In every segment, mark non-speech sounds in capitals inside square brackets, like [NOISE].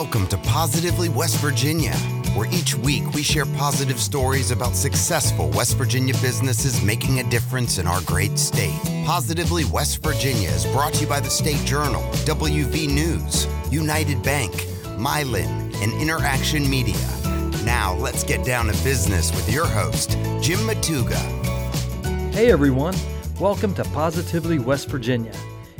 Welcome to Positively West Virginia, where each week we share positive stories about successful West Virginia businesses making a difference in our great state. Positively West Virginia is brought to you by the State Journal, WV News, United Bank, Mylan, and Interaction Media. Now let's get down to business with your host, Jim Matuga. Hey everyone, welcome to Positively West Virginia.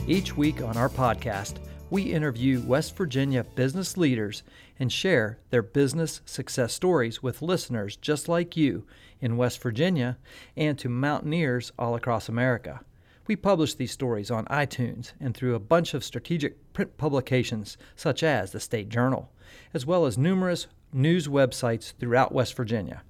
Each week on our podcast, we interview West Virginia business leaders and share their business success stories with listeners just like you in West Virginia and to mountaineers all across America. We publish these stories on iTunes and through a bunch of strategic print publications such as the State Journal, as well as numerous news websites throughout West Virginia.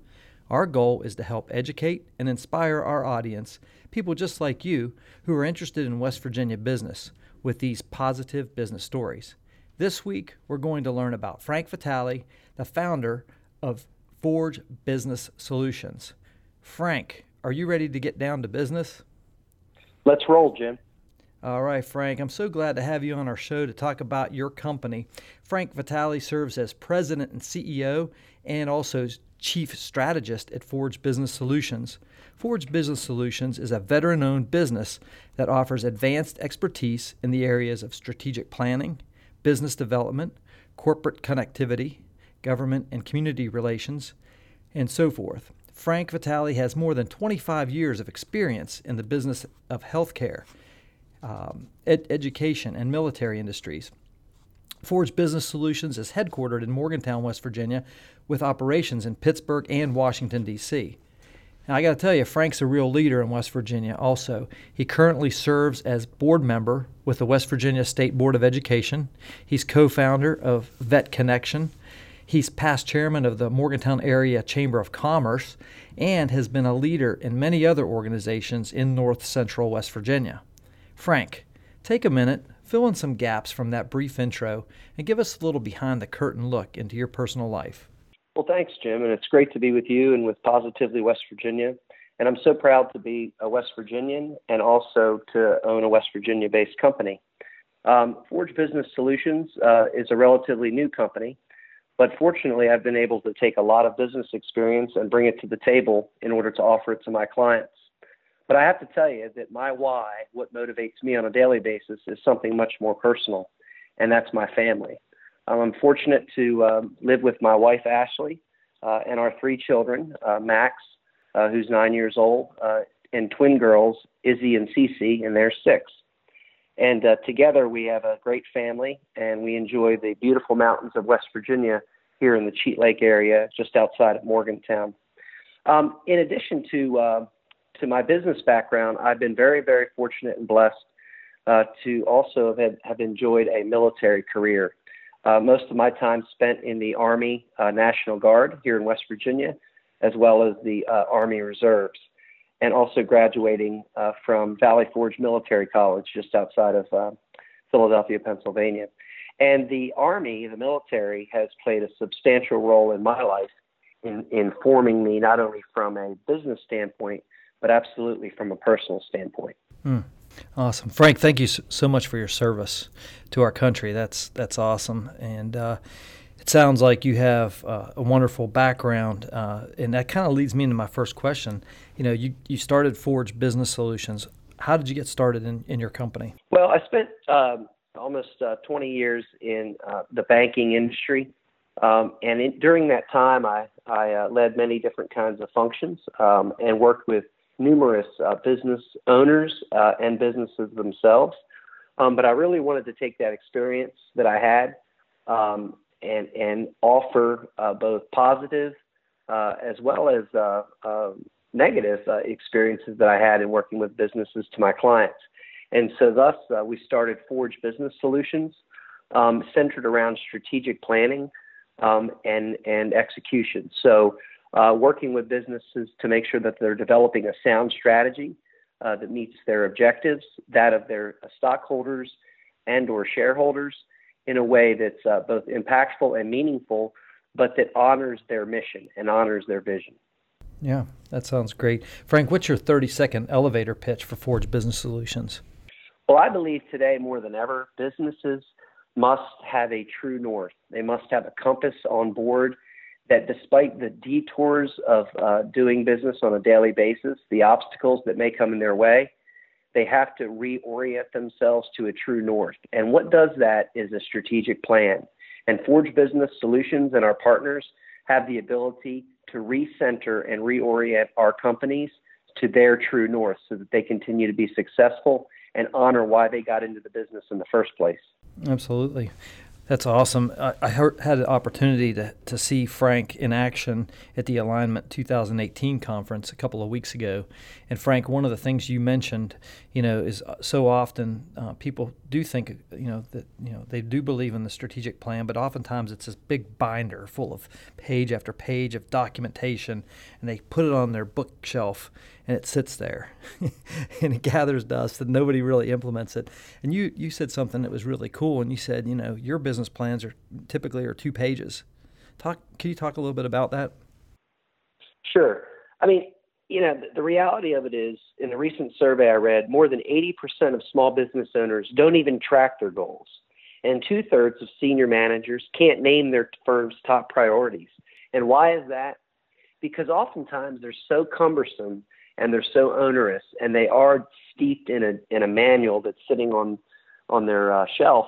Our goal is to help educate and inspire our audience, people just like you who are interested in West Virginia business, with these positive business stories. This week, we're going to learn about Frank Vitale, the founder of Forge Business Solutions. Frank, are you ready to get down to business? Let's roll, Jim. All right, Frank, I'm so glad to have you on our show to talk about your company. Frank Vitale serves as president and CEO and also chief strategist at Forge Business Solutions. Forge Business Solutions is a veteran owned business that offers advanced expertise in the areas of strategic planning, business development, corporate connectivity, government and community relations, and so forth. Frank Vitale has more than 25 years of experience in the business of healthcare, um, ed- education, and military industries. Forge Business Solutions is headquartered in Morgantown, West Virginia, with operations in Pittsburgh and Washington, D.C. Now, I got to tell you, Frank's a real leader in West Virginia also. He currently serves as board member with the West Virginia State Board of Education. He's co founder of Vet Connection. He's past chairman of the Morgantown Area Chamber of Commerce and has been a leader in many other organizations in north central West Virginia. Frank, take a minute, fill in some gaps from that brief intro, and give us a little behind the curtain look into your personal life. Well, thanks, Jim, and it's great to be with you and with Positively West Virginia. And I'm so proud to be a West Virginian and also to own a West Virginia based company. Um, Forge Business Solutions uh, is a relatively new company, but fortunately, I've been able to take a lot of business experience and bring it to the table in order to offer it to my clients. But I have to tell you that my why, what motivates me on a daily basis, is something much more personal, and that's my family. Um, I'm fortunate to um, live with my wife, Ashley, uh, and our three children uh, Max, uh, who's nine years old, uh, and twin girls, Izzy and Cece, and they're six. And uh, together we have a great family, and we enjoy the beautiful mountains of West Virginia here in the Cheat Lake area, just outside of Morgantown. Um, in addition to uh, to my business background, I've been very, very fortunate and blessed uh, to also have, have enjoyed a military career. Uh, most of my time spent in the Army uh, National Guard here in West Virginia, as well as the uh, Army Reserves, and also graduating uh, from Valley Forge Military College just outside of uh, Philadelphia, Pennsylvania. And the Army, the military, has played a substantial role in my life in, in forming me not only from a business standpoint, but absolutely from a personal standpoint. Hmm. Awesome, Frank. Thank you so much for your service to our country. That's that's awesome, and uh, it sounds like you have uh, a wonderful background, uh, and that kind of leads me into my first question. You know, you you started Forge Business Solutions. How did you get started in, in your company? Well, I spent um, almost uh, 20 years in uh, the banking industry, um, and in, during that time, I I uh, led many different kinds of functions um, and worked with numerous uh, business owners uh, and businesses themselves. Um, but I really wanted to take that experience that I had um, and and offer uh, both positive as well as negative experiences that I had in working with businesses to my clients. And so, thus, we started Forge Business Solutions, um, centered around strategic planning um, and and execution. So uh, working with businesses to make sure that they're developing a sound strategy uh, that meets their objectives, that of their uh, stockholders and or shareholders, in a way that's uh, both impactful and meaningful, but that honors their mission and honors their vision. Yeah, that sounds great. Frank, what's your 30 second elevator pitch for Forge Business Solutions? Well, I believe today more than ever, businesses must have a true north. They must have a compass on board that, despite the detours of uh, doing business on a daily basis, the obstacles that may come in their way, they have to reorient themselves to a true north. And what does that is a strategic plan. And Forge Business Solutions and our partners have the ability to recenter and reorient our companies to their true north so that they continue to be successful and honor why they got into the business in the first place. Absolutely. That's awesome. I, I had an opportunity to, to see Frank in action at the Alignment 2018 conference a couple of weeks ago. And Frank, one of the things you mentioned, you know, is uh, so often uh, people do think, you know, that you know they do believe in the strategic plan, but oftentimes it's this big binder full of page after page of documentation, and they put it on their bookshelf and it sits there [LAUGHS] and it gathers dust and nobody really implements it. And you, you said something that was really cool and you said, you know, your business plans are typically are two pages. Talk can you talk a little bit about that? Sure. I mean, you know, the, the reality of it is in a recent survey I read, more than 80% of small business owners don't even track their goals. And two thirds of senior managers can't name their firm's top priorities. And why is that? Because oftentimes they're so cumbersome and they're so onerous and they are steeped in a in a manual that's sitting on on their uh, shelf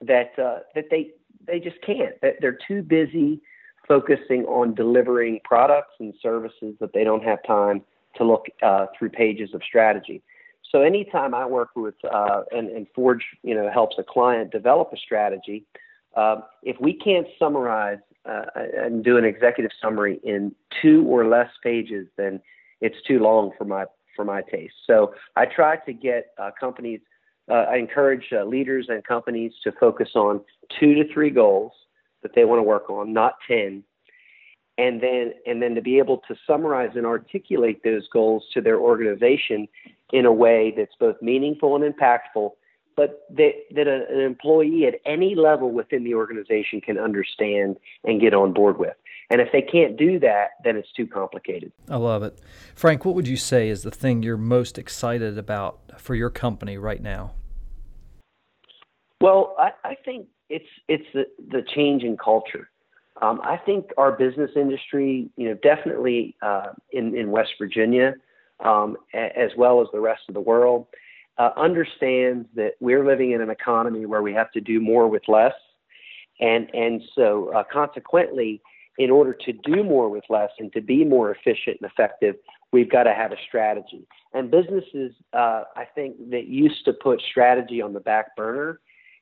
that uh, that they they just can't. They're too busy focusing on delivering products and services that they don't have time to look uh, through pages of strategy. So anytime I work with uh, and, and Forge, you know, helps a client develop a strategy, uh, if we can't summarize uh, and do an executive summary in two or less pages, then it's too long for my for my taste. So I try to get uh, companies. Uh, I encourage uh, leaders and companies to focus on two to three goals that they want to work on, not ten, and then and then to be able to summarize and articulate those goals to their organization in a way that's both meaningful and impactful, but that that a, an employee at any level within the organization can understand and get on board with. And if they can't do that, then it's too complicated. I love it. Frank, what would you say is the thing you're most excited about for your company right now? Well, I, I think it's it's the, the change in culture. Um, I think our business industry, you know, definitely uh, in in West Virginia, um, a, as well as the rest of the world, uh, understands that we're living in an economy where we have to do more with less, and and so uh, consequently, in order to do more with less and to be more efficient and effective, we've got to have a strategy. And businesses, uh, I think, that used to put strategy on the back burner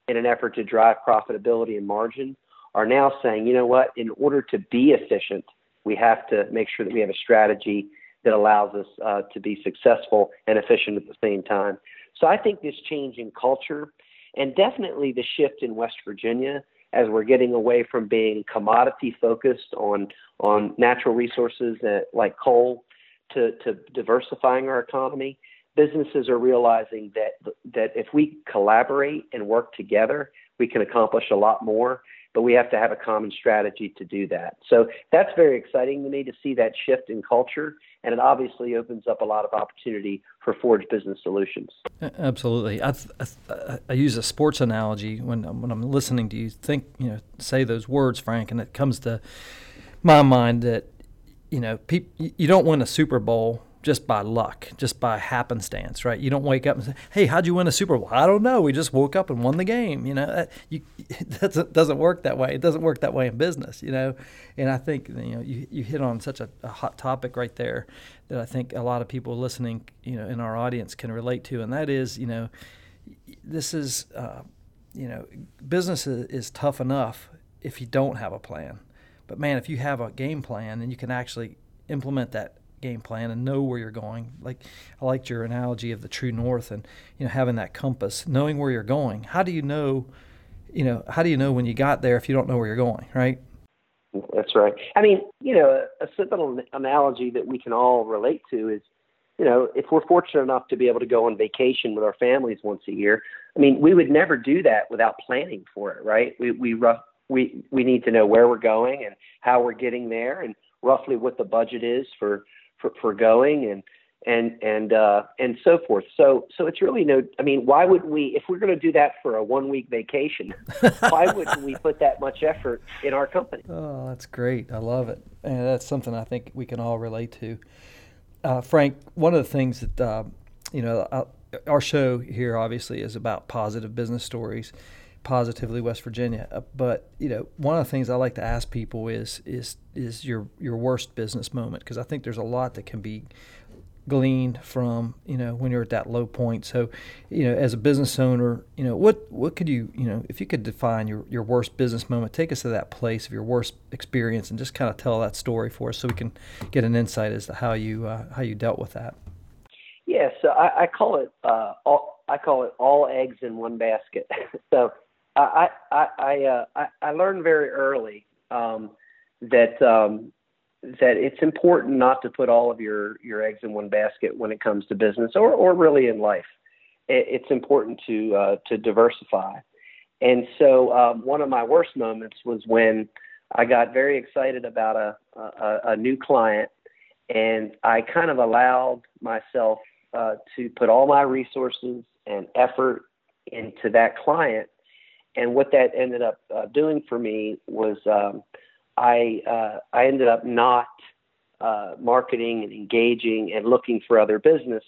in an effort to drive profitability and margin are now saying, you know what, in order to be efficient, we have to make sure that we have a strategy that allows us uh, to be successful and efficient at the same time. So I think this change in culture and definitely the shift in West Virginia as we're getting away from being commodity focused on on natural resources that, like coal to, to diversifying our economy, businesses are realizing that that if we collaborate and work together, we can accomplish a lot more. But we have to have a common strategy to do that. So that's very exciting to me to see that shift in culture and it obviously opens up a lot of opportunity for Forge Business Solutions. Absolutely, I, I, I, use a sports analogy when when I'm listening to you think you know say those words, Frank, and it comes to my mind that you know peop, you don't win a Super Bowl just by luck, just by happenstance, right? You don't wake up and say, "Hey, how'd you win a Super Bowl?" I don't know. We just woke up and won the game. You know, that, you, [LAUGHS] doesn't doesn't work that way. It doesn't work that way in business. You know, and I think you know you, you hit on such a, a hot topic right there that I think a lot of people listening, you know, in our audience can relate to, and that is, you know, this is, uh, you know, business is, is tough enough if you don't have a plan, but man, if you have a game plan and you can actually implement that game plan and know where you're going. Like I liked your analogy of the true north and you know having that compass, knowing where you're going. How do you know, you know, how do you know when you got there if you don't know where you're going, right? That's right. I mean, you know, a simple analogy that we can all relate to is, you know, if we're fortunate enough to be able to go on vacation with our families once a year, I mean, we would never do that without planning for it, right? We we rough we we need to know where we're going and how we're getting there and roughly what the budget is for for, for going and and and uh, and so forth. So so it's really no. I mean, why would we if we're going to do that for a one week vacation? [LAUGHS] why wouldn't we put that much effort in our company? Oh, that's great. I love it, and that's something I think we can all relate to. Uh, Frank, one of the things that uh, you know, uh, our show here obviously is about positive business stories, positively West Virginia. Uh, but you know, one of the things I like to ask people is is is your your worst business moment? Because I think there's a lot that can be gleaned from you know when you're at that low point. So you know as a business owner you know what what could you you know if you could define your, your worst business moment take us to that place of your worst experience and just kind of tell that story for us so we can get an insight as to how you uh, how you dealt with that. Yeah so i, I call it uh, all i call it all eggs in one basket. [LAUGHS] So i i i uh, I, I learned very early um, that um, that it's important not to put all of your your eggs in one basket when it comes to business or or really in life. It's important to uh, to diversify. And so um, one of my worst moments was when I got very excited about a, a, a new client, and I kind of allowed myself uh, to put all my resources and effort into that client. And what that ended up uh, doing for me was um, I uh, I ended up not uh, marketing and engaging and looking for other business,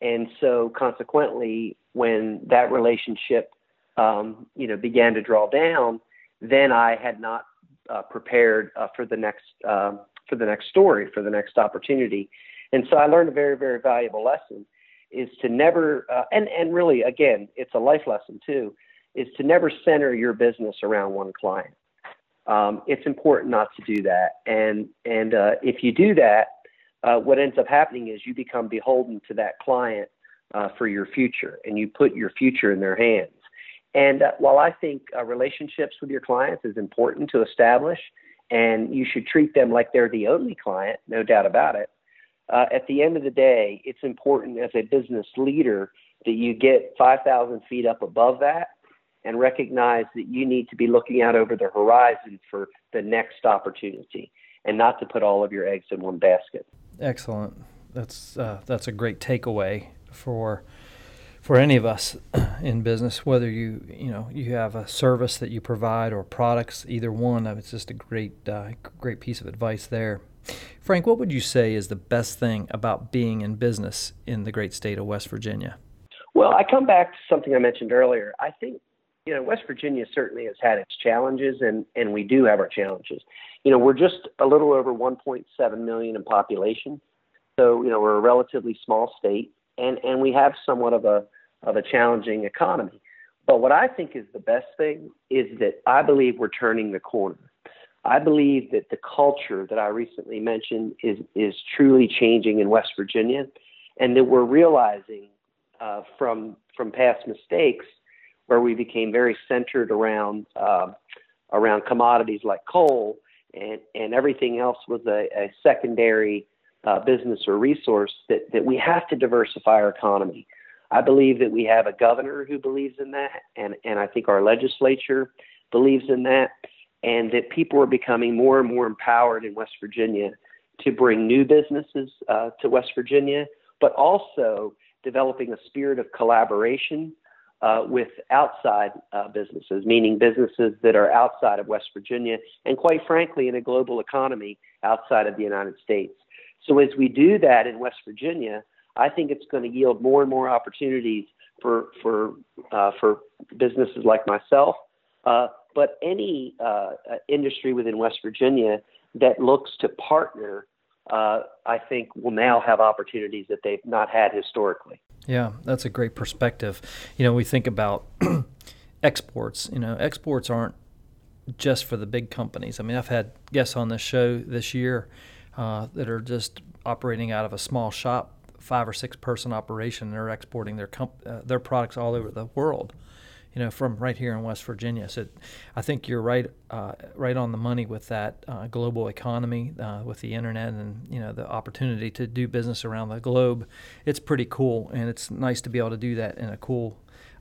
and so consequently, when that relationship um, you know began to draw down, then I had not uh, prepared uh, for the next um, for the next story for the next opportunity, and so I learned a very very valuable lesson is to never uh, and and really again it's a life lesson too is to never center your business around one client um, it's important not to do that. And and uh, if you do that, uh, what ends up happening is you become beholden to that client uh, for your future, and you put your future in their hands. And uh, while I think uh, relationships with your clients is important to establish, and you should treat them like they're the only client, no doubt about it. Uh, at the end of the day, it's important as a business leader that you get 5,000 feet up above that and recognize that you need to be looking out over the horizon for the next opportunity and not to put all of your eggs in one basket. Excellent. That's uh, that's a great takeaway for for any of us [CLEARS THROAT] in business, whether you you know you have a service that you provide or products, either one. It's just a great uh, great piece of advice there. Frank, what would you say is the best thing about being in business in the great state of West Virginia? Well, I come back to something I mentioned earlier. I think you know, West Virginia certainly has had its challenges, and and we do have our challenges. You know, we're just a little over 1.7 million in population, so you know we're a relatively small state, and and we have somewhat of a of a challenging economy. But what I think is the best thing is that I believe we're turning the corner. I believe that the culture that I recently mentioned is is truly changing in West Virginia, and that we're realizing uh, from from past mistakes where we became very centered around uh, around commodities like coal, and and everything else was a, a secondary uh, business or resource. That that we have to diversify our economy. I believe that we have a governor who believes in that, and and I think our legislature believes in that, and that people are becoming more and more empowered in West Virginia to bring new businesses uh, to West Virginia, but also developing a spirit of collaboration uh, with outside uh, businesses, meaning businesses that are outside of West Virginia and, quite frankly, in a global economy outside of the United States. So, as we do that in West Virginia, I think it's going to yield more and more opportunities for for uh, for businesses like myself, uh, but any uh, industry within West Virginia that looks to partner uh, I think will now have opportunities that they've not had historically. Yeah, that's a great perspective. You know, we think about [CLEARS THROAT] exports. You know, exports aren't just for the big companies. I mean, I've had guests on this show this year uh, that are just operating out of a small shop, five or six person operation. and They're exporting their comp- uh, their products all over the world you know, from right here in West Virginia. So I think you're right, uh, right on the money with that uh, global economy, uh, with the internet, and you know the opportunity to do business around the globe. It's pretty cool, and it's nice to be able to do that in a cool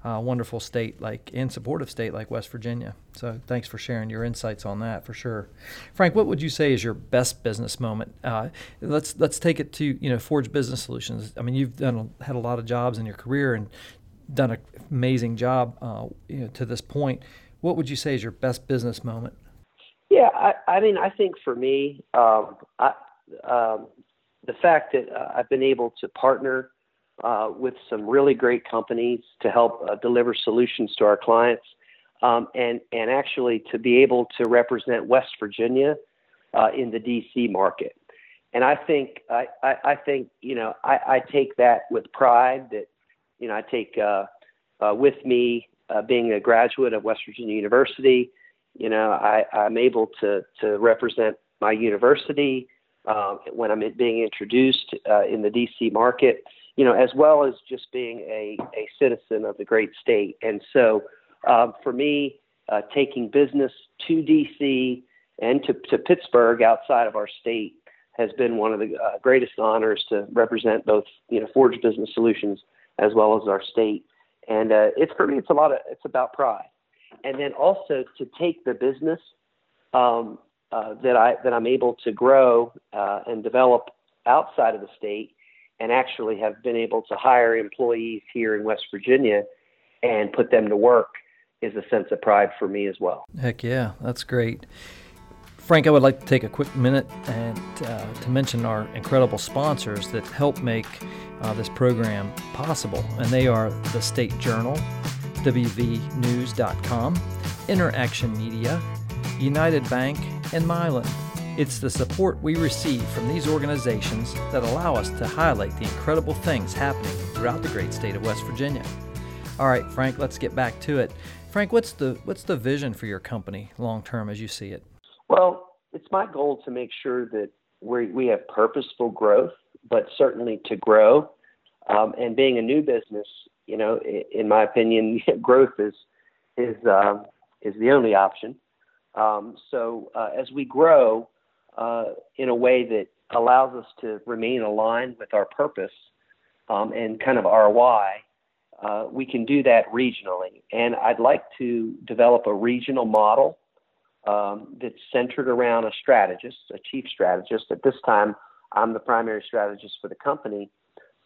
uh, wonderful state like and supportive state like West Virginia. So thanks for sharing your insights on that for sure. Frank, what would you say is your best business moment? Uh, let's let's take it to you know Forge Business Solutions. I mean, you've done had a lot of jobs in your career and done an amazing job uh, you know, to this point. What would you say is your best business moment? Yeah, I, I mean, I think for me, um, I, um, the fact that uh, I've been able to partner uh, with some really great companies to help uh, deliver solutions to our clients, um, and and actually to be able to represent West Virginia uh, in the D.C. market. And I think I, I, I think you know I, I take that with pride that you know I take uh, uh, with me uh, being a graduate of West Virginia University. You know I, I'm able to to represent my university um, when I'm being introduced uh, in the D.C. market, you know, as well as just being a, a citizen of the great state. And so, um, for me, uh, taking business to D.C. and to, to Pittsburgh outside of our state has been one of the uh, greatest honors to represent both, you know, Forge Business Solutions as well as our state. And uh, it's for me, it's a lot of, it's about pride. And then also to take the business um, uh, that I that I'm able to grow uh, and develop outside of the state, and actually have been able to hire employees here in West Virginia and put them to work is a sense of pride for me as well. Heck yeah, that's great. Frank, I would like to take a quick minute and uh, to mention our incredible sponsors that help make uh, this program possible, and they are the State Journal, WVNews.com, Interaction Media, United Bank, and Mylan. It's the support we receive from these organizations that allow us to highlight the incredible things happening throughout the great state of West Virginia. All right, Frank, let's get back to it. Frank, what's the what's the vision for your company long term as you see it? Well, it's my goal to make sure that we we have purposeful growth, but certainly to grow. Um, and being a new business, you know, in my opinion, [LAUGHS] growth is is uh, is the only option. Um, so uh, as we grow uh, in a way that allows us to remain aligned with our purpose um, and kind of our why, uh, we can do that regionally. And I'd like to develop a regional model um, that's centered around a strategist, a chief strategist. At this time, I'm the primary strategist for the company.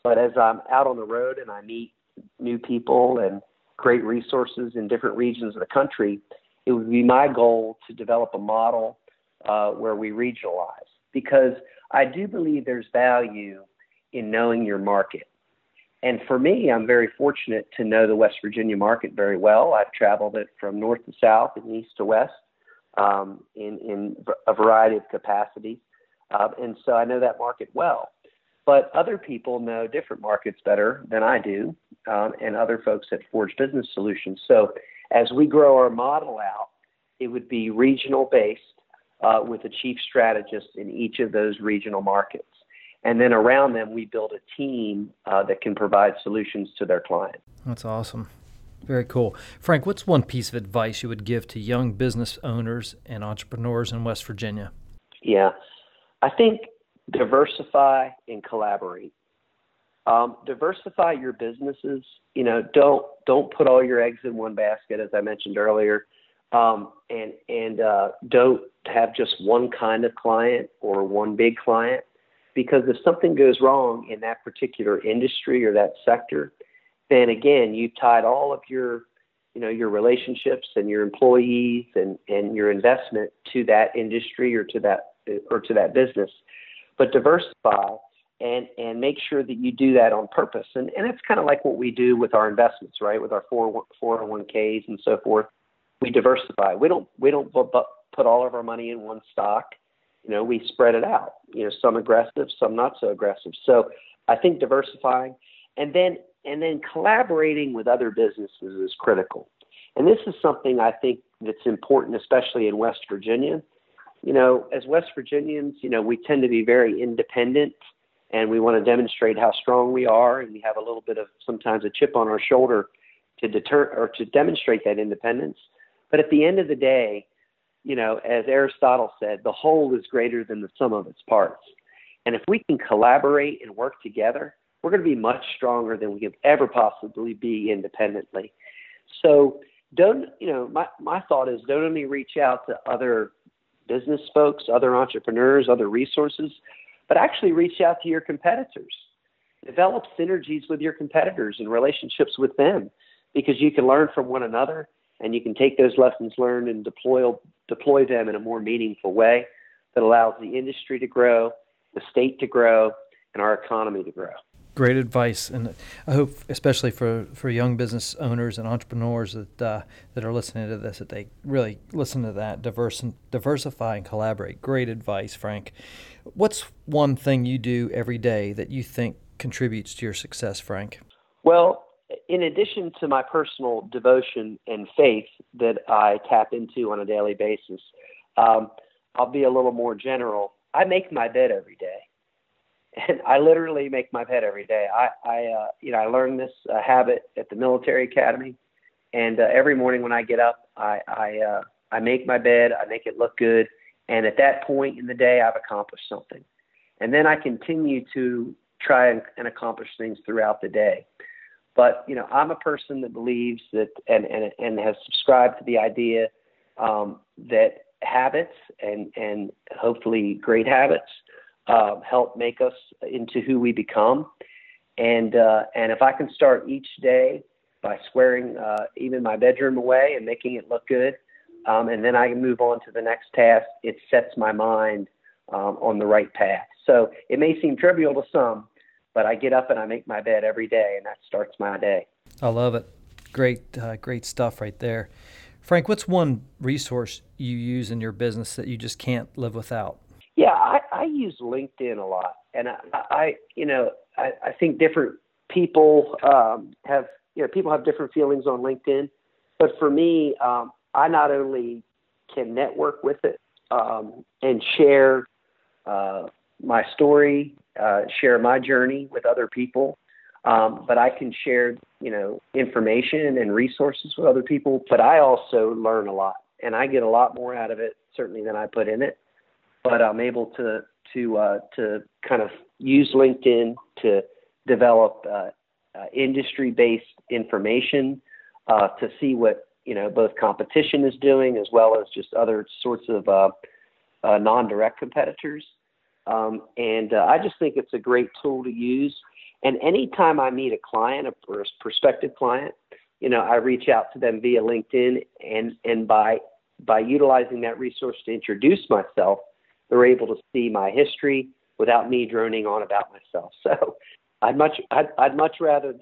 But as I'm out on the road and I meet new people and great resources in different regions of the country, it would be my goal to develop a model uh, where we regionalize because I do believe there's value in knowing your market. And for me, I'm very fortunate to know the West Virginia market very well. I've traveled it from north to south and east to west um, in, in a variety of capacities. Uh, and so I know that market well. But other people know different markets better than I do, um, and other folks at Forge Business Solutions. So as we grow our model out, it would be regional based uh, with a chief strategist in each of those regional markets. And then around them, we build a team uh, that can provide solutions to their clients. That's awesome. Very cool. Frank, what's one piece of advice you would give to young business owners and entrepreneurs in West Virginia? Yeah, I think diversify and collaborate. Um, diversify your businesses. You know, don't don't put all your eggs in one basket, as I mentioned earlier, um, and and uh, don't have just one kind of client or one big client, because if something goes wrong in that particular industry or that sector, then again you've tied all of your you know your relationships and your employees and and your investment to that industry or to that or to that business. But diversify and and make sure that you do that on purpose. And and it's kind of like what we do with our investments, right? With our 4 401ks and so forth. We diversify. We don't we don't put all of our money in one stock. You know, we spread it out. You know, some aggressive, some not so aggressive. So I think diversifying and then and then collaborating with other businesses is critical. And this is something I think that's important, especially in West Virginia. You know, as West Virginians, you know, we tend to be very independent and we want to demonstrate how strong we are, and we have a little bit of sometimes a chip on our shoulder to deter or to demonstrate that independence. But at the end of the day, you know, as Aristotle said, the whole is greater than the sum of its parts. And if we can collaborate and work together, we're going to be much stronger than we could ever possibly be independently. So don't you know my my thought is don't only reach out to other business folks, other entrepreneurs, other resources, but actually reach out to your competitors. Develop synergies with your competitors and relationships with them because you can learn from one another and you can take those lessons learned and deploy deploy them in a more meaningful way that allows the industry to grow, the state to grow, and our economy to grow. Great advice, and I hope, especially for, for young business owners and entrepreneurs that uh, that are listening to this, that they really listen to that, diverse, diversify and collaborate. Great advice, Frank. What's one thing you do every day that you think contributes to your success, Frank? Well, in addition to my personal devotion and faith that I tap into on a daily basis, um, I'll be a little more general. I make my bed every day, and I literally make my bed every day. I, I uh, you know, I learned this uh, habit at the military academy, and uh, every morning when I get up, I, I, uh, I make my bed. I make it look good, and at that point in the day, I've accomplished something, and then I continue to try and, and accomplish things throughout the day. But you know, I'm a person that believes that and and and has subscribed to the idea um, that habits and and hopefully great habits uh, help make us into who we become. And uh, and if I can start each day by squaring uh, even my bedroom away and making it look good, um, and then I can move on to the next task, it sets my mind um, on the right path. So it may seem trivial to some, but I get up and I make my bed every day, and that starts my day. I love it. Great, uh, great stuff right there. Frank, what's one resource you use in your business that you just can't live without? Yeah, I, I use LinkedIn a lot, and I, I you know, I, I think different people um, have, you know, people have different feelings on LinkedIn, but for me, um, I not only can network with it um, and share uh, my story, uh, share my journey with other people. Um, but I can share, you know, information and resources with other people. But I also learn a lot, and I get a lot more out of it certainly than I put in it. But I'm able to to uh, to kind of use LinkedIn to develop uh, uh, industry-based information uh, to see what you know both competition is doing as well as just other sorts of uh, uh, non-direct competitors. Um, and I just think it's a great tool to use. And anytime I meet a client, or a prospective client, you know, I reach out to them via LinkedIn, and and by by utilizing that resource to introduce myself, they're able to see my history without me droning on about myself. So, I'd much I'd, I'd much rather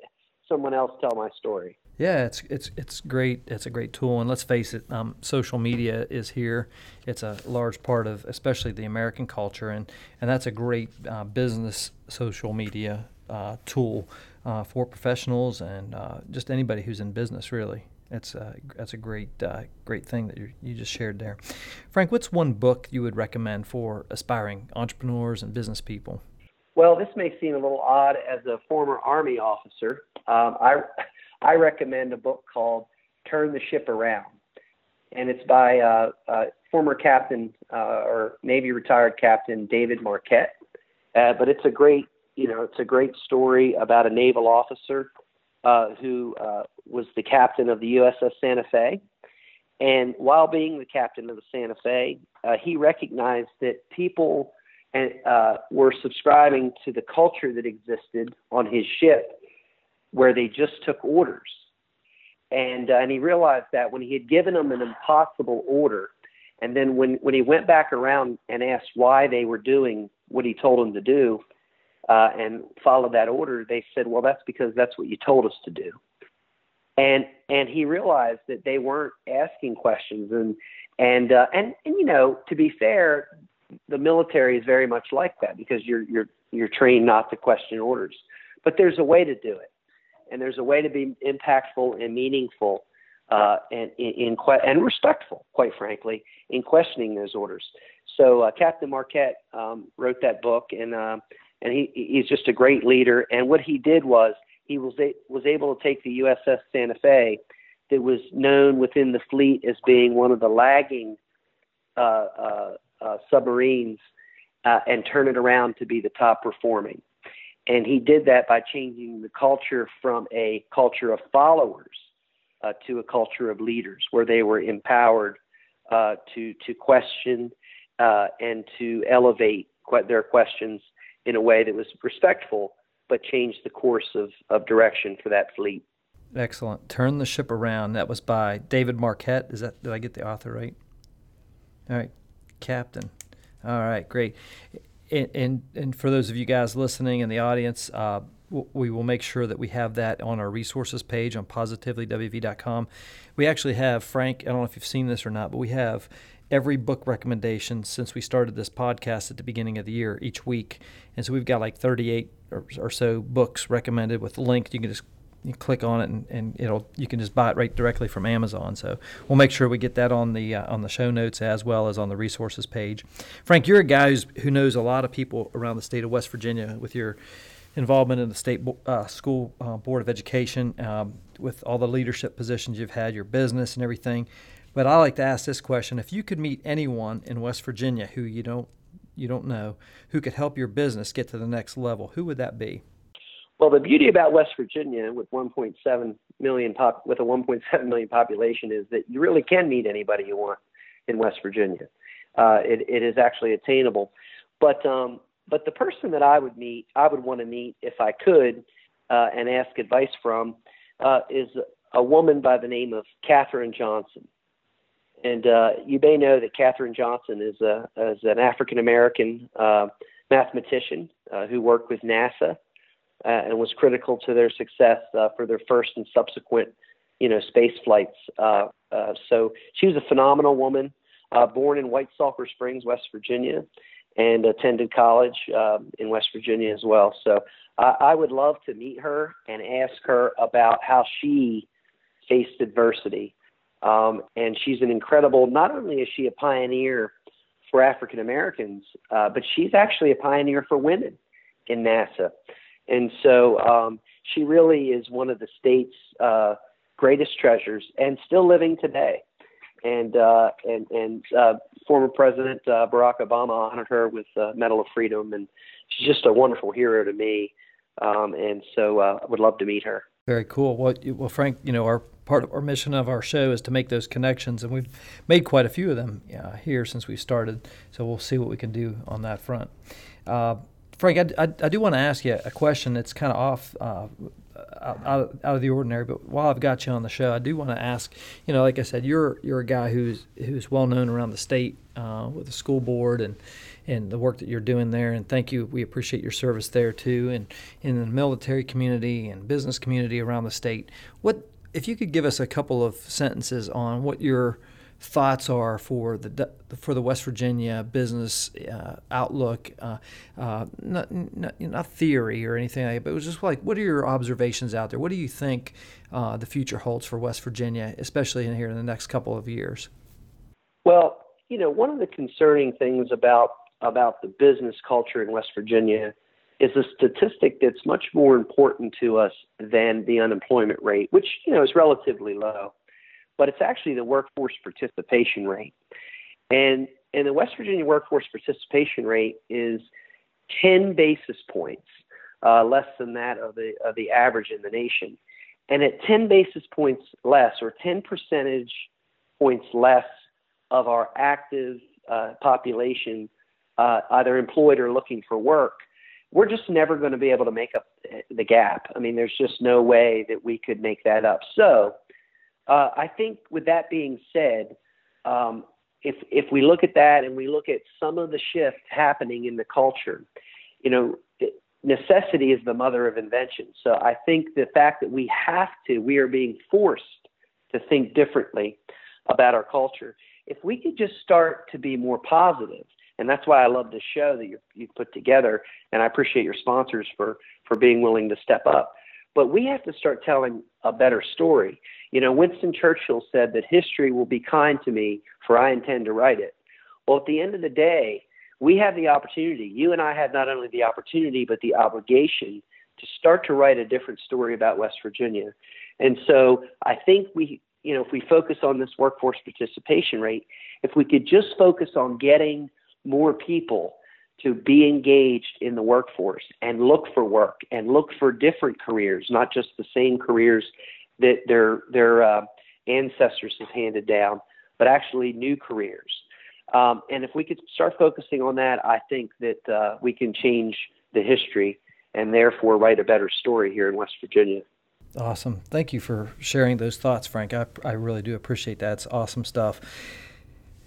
someone else tell my story. Yeah, it's it's it's great. It's a great tool, and let's face it, um, social media is here. It's a large part of, especially the American culture, and and that's a great uh, business social media uh, tool uh, for professionals and uh, just anybody who's in business. Really, it's a, that's a great uh, great thing that you you just shared there. Frank, what's one book you would recommend for aspiring entrepreneurs and business people? Well, this may seem a little odd as a former Army officer. Um, I I recommend a book called Turn the Ship Around. And it's by uh, uh, former captain uh, or Navy retired captain David Marquet. Uh, but it's a great, you know, it's a great story about a naval officer uh, who uh, was the captain of the USS Santa Fe. And while being the captain of the Santa Fe, he recognized that people and, were subscribing to the culture that existed on his ship where they just took orders. And, uh, and he realized that when he had given them an impossible order, and then when, when he went back around and asked why they were doing what he told them to do uh, and followed that order, they said, well, that's because that's what you told us to do. And, and he realized that they weren't asking questions. And, and, uh, and, and, you know, to be fair, the military is very much like that because you're, you're, you're trained not to question orders. But there's a way to do it and there's a way to be impactful and meaningful uh, and in, in and respectful, quite frankly, in questioning those orders. So uh, Captain Marquet um, wrote that book, and uh, and he he's just a great leader. And what he did was he was a, was able to take the USS Santa Fe, that was known within the fleet as being one of the lagging uh, uh, uh, submarines, and turn it around to be the top performing. And he did that by changing the culture from a culture of followers uh, to a culture of leaders where they were empowered uh, to to question uh, and to elevate their questions in a way that was respectful, but changed the course of, of direction for that fleet. Excellent. Turn the ship around. That was by David Marquet. Is that did I get the author right? All right, Captain. All right, great. And and, and for those of you guys listening in the audience, uh, we will make sure that we have that on our resources page on positivelywv.com. We actually have Frank. I don't know if you've seen this or not, but we have every book recommendation since we started this podcast at the beginning of the year each week. And so we've got like 38 or, or so books recommended with a link. You can just you click on it and, and it'll you can just buy it right directly from Amazon. So we'll make sure we get that on the uh, on the show notes as well as on the resources page. Frank, you're a guy who's, who knows a lot of people around the state of West Virginia with your involvement in the state uh, school uh, board of education, um, with all the leadership positions you've had, your business and everything. But I like to ask this question: If you could meet anyone in West Virginia who you don't you don't know who could help your business get to the next level, who would that be? Well, the beauty about West Virginia with 1.7 million pop with a 1.7 million population is that you really can meet anybody you want in West Virginia. Uh, it, it is actually attainable, but um, but the person that I would meet, I would want to meet if I could, uh, and ask advice from, uh, is a woman by the name of Katherine Johnson. And uh, you may know that Katherine Johnson is, a, is an African American uh, mathematician uh, who worked with NASA uh, and was critical to their success uh, for their first and subsequent, you know, space flights. Uh, so she was a phenomenal woman, born in White Sulphur Springs, West Virginia, and attended college um, in West Virginia as well. So I, I would love to meet her and ask her about how she faced adversity um, and she's an incredible, not only is she a pioneer for African Americans, uh, but she's actually a pioneer for women in NASA. And so um, she really is one of the state's uh, greatest treasures and still living today. And uh, and and uh, former President uh, Barack Obama honored her with uh, Medal of Freedom, and she's just a wonderful hero to me. Um, and so uh, I would love to meet her. Very cool. Well, well, Frank, you know our part of our mission of our show is to make those connections, and we've made quite a few of them uh, here since we started. So we'll see what we can do on that front. Uh, Frank, I, I, I, do want to ask you a question that's kind of off. Uh, out, out, of the ordinary, but while I've got you on the show, I do want to ask. You know, like I said, you're you're a guy who's who's well known around the state uh, with the school board and and the work that you're doing there. And thank you. We appreciate your service there too, and in the military community and business community around the state. What if you could give us a couple of sentences on what your thoughts are for the for the West Virginia business uh, outlook, uh, uh, not, not, not theory or anything like that, but it was just like what are your observations out there? What do you think uh, the future holds for West Virginia, especially in here in the next couple of years? Well, you know, one of the concerning things about about the business culture in West Virginia is a statistic that's much more important to us than the unemployment rate, which you know is relatively low, but it's actually the workforce participation rate. And and the West Virginia workforce participation rate is 10 basis points uh, less than that of the of the average in the nation. And at 10 basis points less, or 10 percentage points less of our active uh, population, uh, either employed or looking for work, we're just never going to be able to make up the gap. I mean, there's just no way that we could make that up. So, uh, I think with that being said, um, if if we look at that and we look at some of the shift happening in the culture, you know, necessity is the mother of invention. So I think the fact that we have to, we are being forced to think differently about our culture. If we could just start to be more positive and that's why I love this show that you you've put together. And I appreciate your sponsors for for being willing to step up. But we have to start telling a better story. You know, Winston Churchill said that history will be kind to me, for I intend to write it. Well, at the end of the day, we have the opportunity. You and I have not only the opportunity, but the obligation to start to write a different story about West Virginia. And so I think we, you know, if we focus on this workforce participation rate, if we could just focus on getting more people to be engaged in the workforce and look for work and look for different careers, not just the same careers that their their uh, ancestors have handed down, but actually new careers. Um, and if we could start focusing on that, I think that uh, we can change the history and therefore write a better story here in West Virginia. Awesome. Thank you for sharing those thoughts, Frank. I, I really do appreciate that. It's awesome stuff.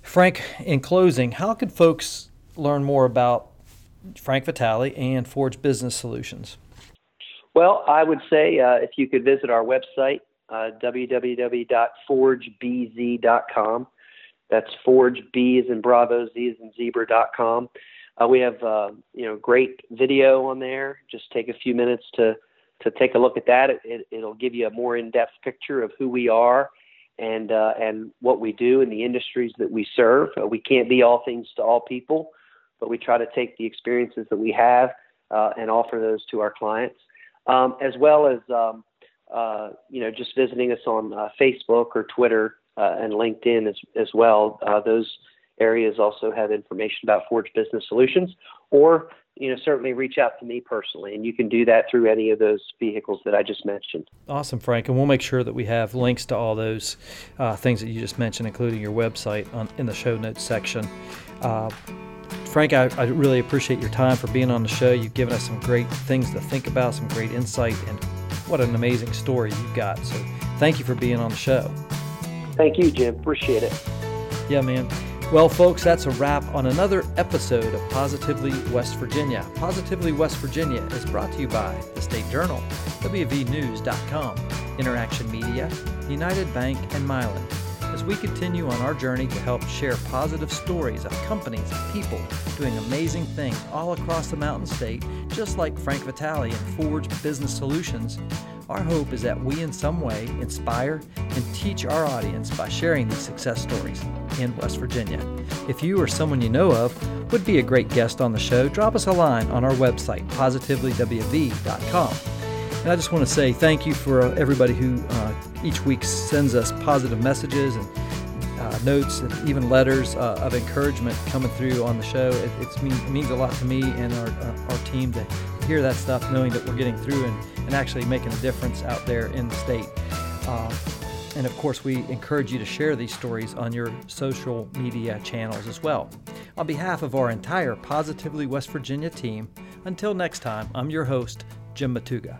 Frank, in closing, how could folks learn more about Frank Vitale and Forge Business Solutions? Well, I would say uh, if you could visit our website, uh, www.forgebz.com. That's Forge B is in Bravo, Z is in Zebra.com. Uh, we have uh, you know great video on there. Just take a few minutes to to take a look at that. It, will it, give you a more in-depth picture of who we are and uh, and what we do in the industries that we serve. Uh, we can't be all things to all people, but we try to take the experiences that we have uh, and offer those to our clients, um, as well as um, uh, you know just visiting us on Facebook or Twitter uh, and LinkedIn as, as well. Uh, those areas also have information about Forge Business Solutions, or you know certainly reach out to me personally, and you can do that through any of those vehicles that I just mentioned. Awesome, Frank, and we'll make sure that we have links to all those uh, things that you just mentioned, including your website on, in the show notes section. Uh, Frank, I, I, really appreciate your time for being on the show. You've given us some great things to think about, some great insight, and what an amazing story you've got. So, thank you for being on the show. Thank you, Jim. Appreciate it. Yeah, man. Well, folks, that's a wrap on another episode of Positively West Virginia. Positively West Virginia is brought to you by the State Journal, WVNews.com, Interaction Media, United Bank, and Mylan. As we continue on our journey to help share positive stories of companies and people doing amazing things all across the Mountain State, just like Frank Vitale and Forge Business Solutions, our hope is that we, in some way, inspire and teach our audience by sharing these success stories in West Virginia. If you or someone you know of would be a great guest on the show, drop us a line on our website, positivelywv.com. And I just want to say thank you for everybody who uh, each week sends us positive messages and uh, notes and even letters uh, of encouragement coming through on the show. It, it means a lot to me and our, uh, our team to hear that stuff, knowing that we're getting through and, and actually making a difference out there in the state. Uh, and of course, we encourage you to share these stories on your social media channels as well. On behalf of our entire Positively West Virginia team, until next time, I'm your host, Jim Matuga.